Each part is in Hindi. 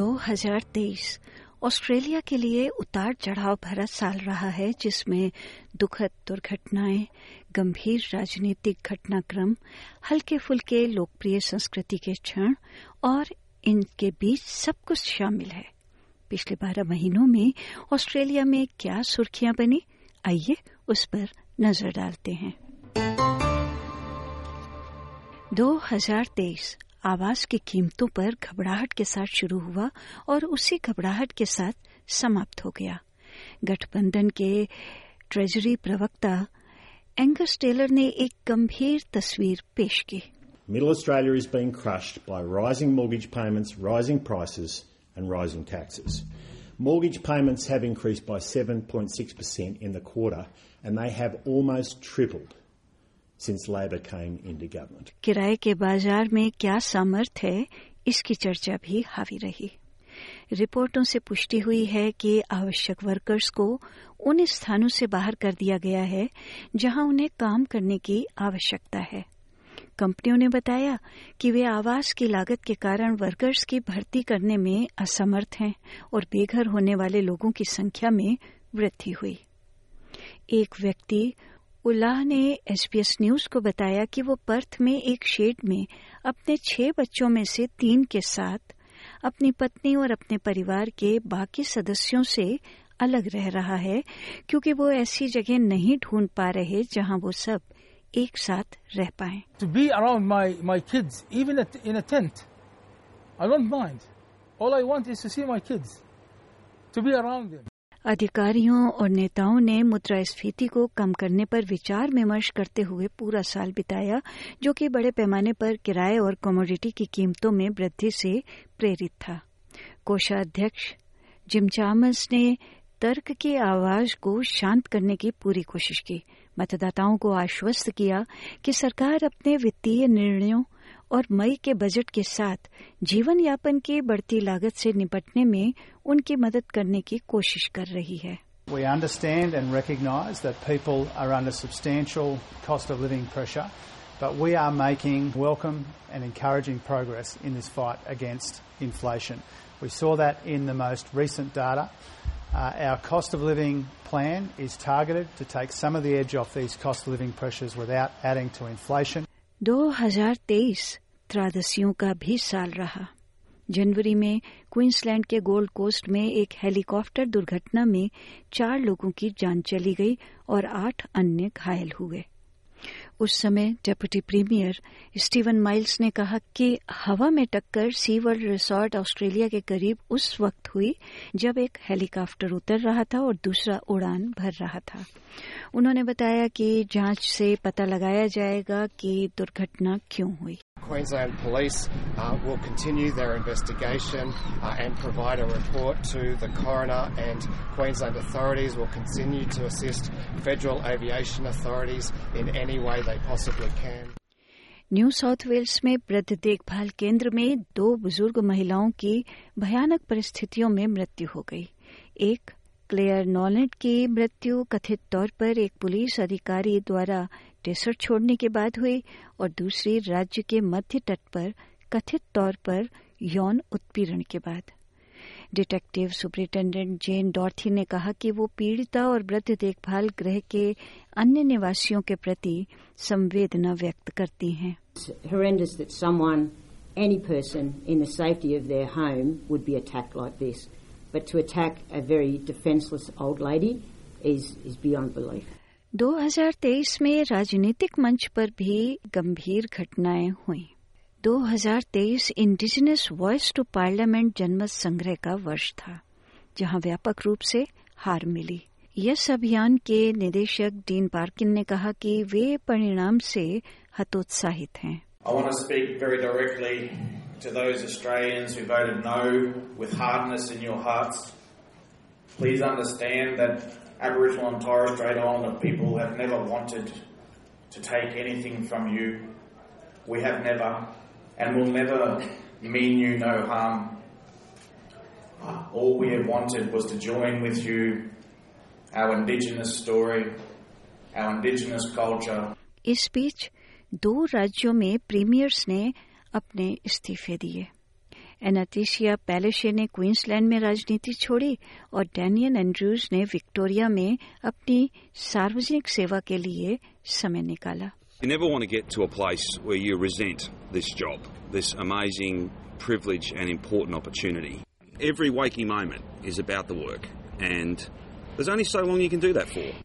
2023 ऑस्ट्रेलिया के लिए उतार चढ़ाव भरा साल रहा है, जिसमें दुखद दुर्घटनाएँ, गंभीर राजनीतिक घटनाक्रम हल्के फुल्के लोकप्रिय संस्कृति के क्षण और इनके बीच सब कुछ शामिल है। पिछले बारह महीनों में ऑस्ट्रेलिया में क्या सुर्खियाँ बनी? आइए उस पर नज़र डालते हैं। 2023 आवास की कीमतों पर घबराहट के साथ शुरू हुआ और उसी घबराहट के साथ समाप्त हो गया। गठबंधन के ट्रेजरी प्रवक्ता एंगस टेलर ने एक गंभीर तस्वीर पेश की। Middle Australia is being crushed by rising mortgage payments rising prices and rising taxes mortgage payments have increased by 7.6% in the quarter and they have almost tripled since Labor came into government. किराए के बाज़ार में क्या सामर्थ है, इसकी चर्चा भी हावी रही। रिपोर्टों से पुष्टि हुई है कि आवश्यक वर्कर्स को उन स्थानों से बाहर कर दिया गया है, जहाँ उन्हें काम करने की आवश्यकता है। कंपनियों ने बताया कि वे आवास की लागत के कारण वर्कर्स की भर्ती करने में असमर्थ हैं और बेघर होने वाले लोगों की संख्या में वृद्धि हुई। एक व्यक्ति उल्लाह ने एसबीएस न्यूज़ को बताया कि वो पर्थ में एक शेड में अपने छह बच्चों में से तीन के साथ अपनी पत्नी और अपने परिवार के बाकी सदस्यों से अलग रह रहा है क्योंकि वो ऐसी जगह नहीं ढूंढ पा रहे जहाँ वो सब एक साथ रह पाए my kids, even at, in a tent. I don't mind. All I want is to see my kids, to be around them. अधिकारियों और नेताओं ने मुद्रास्फीति को कम करने पर विचार विमर्श करते हुए पूरा साल बिताया, जो कि बड़े पैमाने पर किराए और कमोडिटी की कीमतों में वृद्धि से प्रेरित था। कोषाध्यक्ष जिम चामस ने तर्क की आवाज़ को शांत करने की पूरी कोशिश की। मतदाताओं को आश्वस्त किया कि सरकार अपने वित्तीय निर्णयों और मई के बजट के साथ जीवन यापन की बढ़ती लागत से निपटने में उनकी मदद करने की कोशिश कर रही है We understand and recognise that people are under substantial cost of living pressure, but we are making welcome and encouraging progress in this fight against inflation. We saw that in the most recent data. Uh, our cost of living plan is targeted to take some of the edge off these cost of living pressures without adding to inflation. 2023 त्रादसियों का भी साल रहा। जनवरी में क्वींसलैंड के गोल्ड कोस्ट में एक हेलीकॉप्टर दुर्घटना में चार लोगों की जान चली गई और आठ अन्य घायल हुए। उस समय डेप्यूटी प्रीमियर स्टीवन माइल्स ने कहा कि हवा में टक्कर सी वर्ल्ड रिसोर्ट ऑस्ट्रेलिया के करीब उस वक्त हुई जब एक हेलीकॉप्टर उतर रहा था और दूसरा उड़ान भर रहा था। उन्होंने बताया कि जाँच से पता लगाया जाएगा कि दुर्घटना क्यों हुई। Queensland Police uh, will continue their investigation uh, and provide a report to the coroner, and Queensland authorities will continue to assist federal aviation authorities in any way they possibly can. New South Wales में वृद्ध देखभाल केंद्र में दो बुजुर्ग महिलाओं की भयानक परिस्थितियों में मृत्यु हो गई एक क्लेयर नॉलेट की मृत्यु कथित तौर पर एक पुलिस अधिकारी द्वारा टेसर छोड़ने के बाद हुई और दूसरी राज्य के मध्य तट पर कथित तौर पर यौन उत्पीड़न के बाद डिटेक्टिव सुपरिटेंडेंट जेन डॉर्थी ने कहा कि वो पीड़िता और वृद्ध देखभाल गृह के अन्य निवासियों के प्रति संवेदना व्यक्त करती हैं like. But to attack a very defenceless old lady is, is beyond belief. 2023 में राजनीतिक मंच पर भी गंभीर घटनाएँ हुई। 2023 इंडिजिनस वॉइस टू पार्लियामेंट जनमत संग्रह का वर्ष था जहाँ व्यापक रूप से हार मिली। यस अभियान के निदेशक डीन पार्किन ने कहा कि वे परिणाम से हतोत्साहित हैं। I want to speak very directly to those Australians who voted no with hardness in your hearts. Please understand that Aboriginal and Torres Strait Islander people have never wanted to take anything from you. We have never and will never mean you no harm. All we have wanted was to join with you our Indigenous story, our Indigenous culture. इस बीच दो राज्यों में प्रीमियर्स ने अपने इस्तीफे दिए एनाथिसिया पैलेशे ने क्वींसलैंड में राजनीति छोड़ी और डैनियल एंड्रूज ने विक्टोरिया में अपनी सार्वजनिक सेवा के लिए समय निकाला You never want to get to a place where you resent this job, this amazing privilege and important opportunity. Every waking moment is about the work, and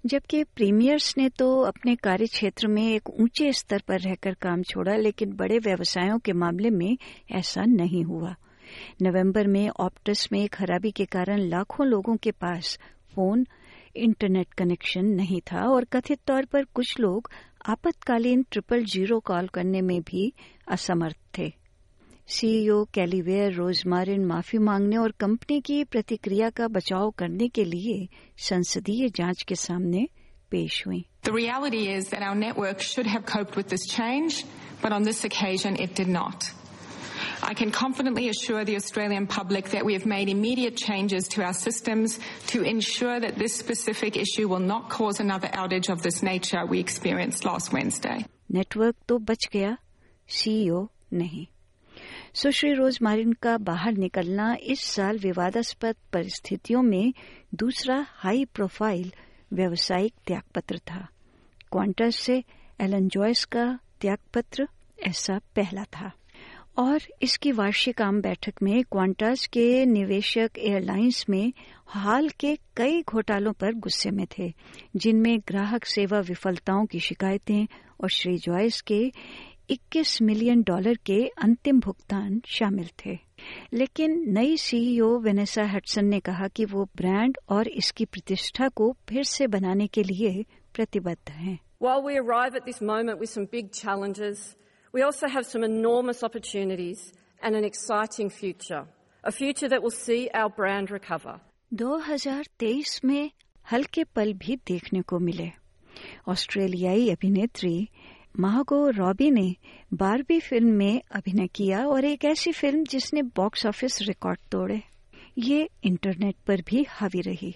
जबकि प्रीमियर्स ने तो अपने कार्य क्षेत्र में एक ऊँचे स्तर पर रहकर काम छोड़ा, लेकिन बड़े व्यवसायों के मामले में ऐसा नहीं हुआ। नवंबर में ऑप्टस में खराबी के कारण लाखों लोगों के पास फ़ोन, इंटरनेट कनेक्शन नहीं था और कथित तौर पर कुछ लोग आपातकालीन ट्रिपल ज़ीरो कॉल करने में भी असमर्थ थे। सीईओ कैलीवेयर रोजमारिन माफ़ी मांगने और कंपनी की प्रतिक्रिया का बचाव करने के लिए संसदीय जाँच के सामने पेश हुई The reality is that our network should have coped with this change, but on this occasion it did not. I can confidently assure the Australian public that we have made immediate changes to our systems to ensure that this specific issue will not cause another outage of this nature we experienced last Wednesday. Network तो बच गया सीईओ नहीं सुश्री रोजमारिन का बाहर निकलना इस साल विवादास्पद परिस्थितियों में दूसरा हाई प्रोफ़ाइल व्यावसायिक त्यागपत्र था। क्वांटस से एलन जॉयस का त्यागपत्र ऐसा पहला था। और इसकी वार्षिक आम बैठक में क्वांटास के निवेशक एयरलाइंस में हाल के कई घोटालों पर गुस्से में थे, जिनमें ग्राहक सेवा विफलताओं की शिकायतें और श्री जॉयस के 21 मिलियन डॉलर के अंतिम भुगतान शामिल थे लेकिन नई सीईओ वेनेसा हटसन ने कहा कि वो ब्रांड और इसकी प्रतिष्ठा को फिर से बनाने के लिए प्रतिबद्ध हैं While we arrive at this moment with some big challenges, we also have some enormous opportunities and an exciting future. A future that will see our brand recover. 2023 में हल्के पल भी देखने को मिले ऑस्ट्रेलियाई अभिनेत्री माहगो रॉबी ने बारबी फ़िल्म में अभिनय किया और एक ऐसी फ़िल्म जिसने बॉक्स ऑफ़िस रिकॉर्ड तोड़े। ये इंटरनेट पर भी हावी रही।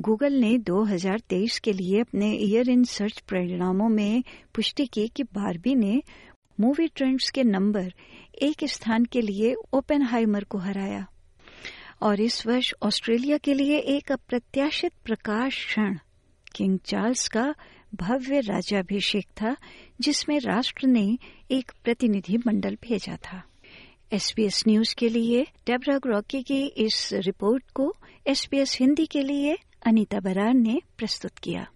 गूगल ने 2023 के लिए अपने ईयर इन सर्च परिणामों में पुष्टि की कि बारबी ने मूवी ट्रेंड्स के नंबर एक स्थान के लिए ओपेनहाइमर को हराया। और इस वर्ष ऑस्ट्रेलिया के लिए एक अप्रत्याशित प्रकाश क्षण, किंग चार्ल्स का भव्य राज्याभिषेक था, जिसमें राष्ट्र ने एक प्रतिनिधि मंडल भेजा था। एसबीएस न्यूज़ के लिए डेबरा ग्रॉकी की इस रिपोर्ट को एसबीएस हिंदी के लिए अनीता बरार ने प्रस्तुत किया।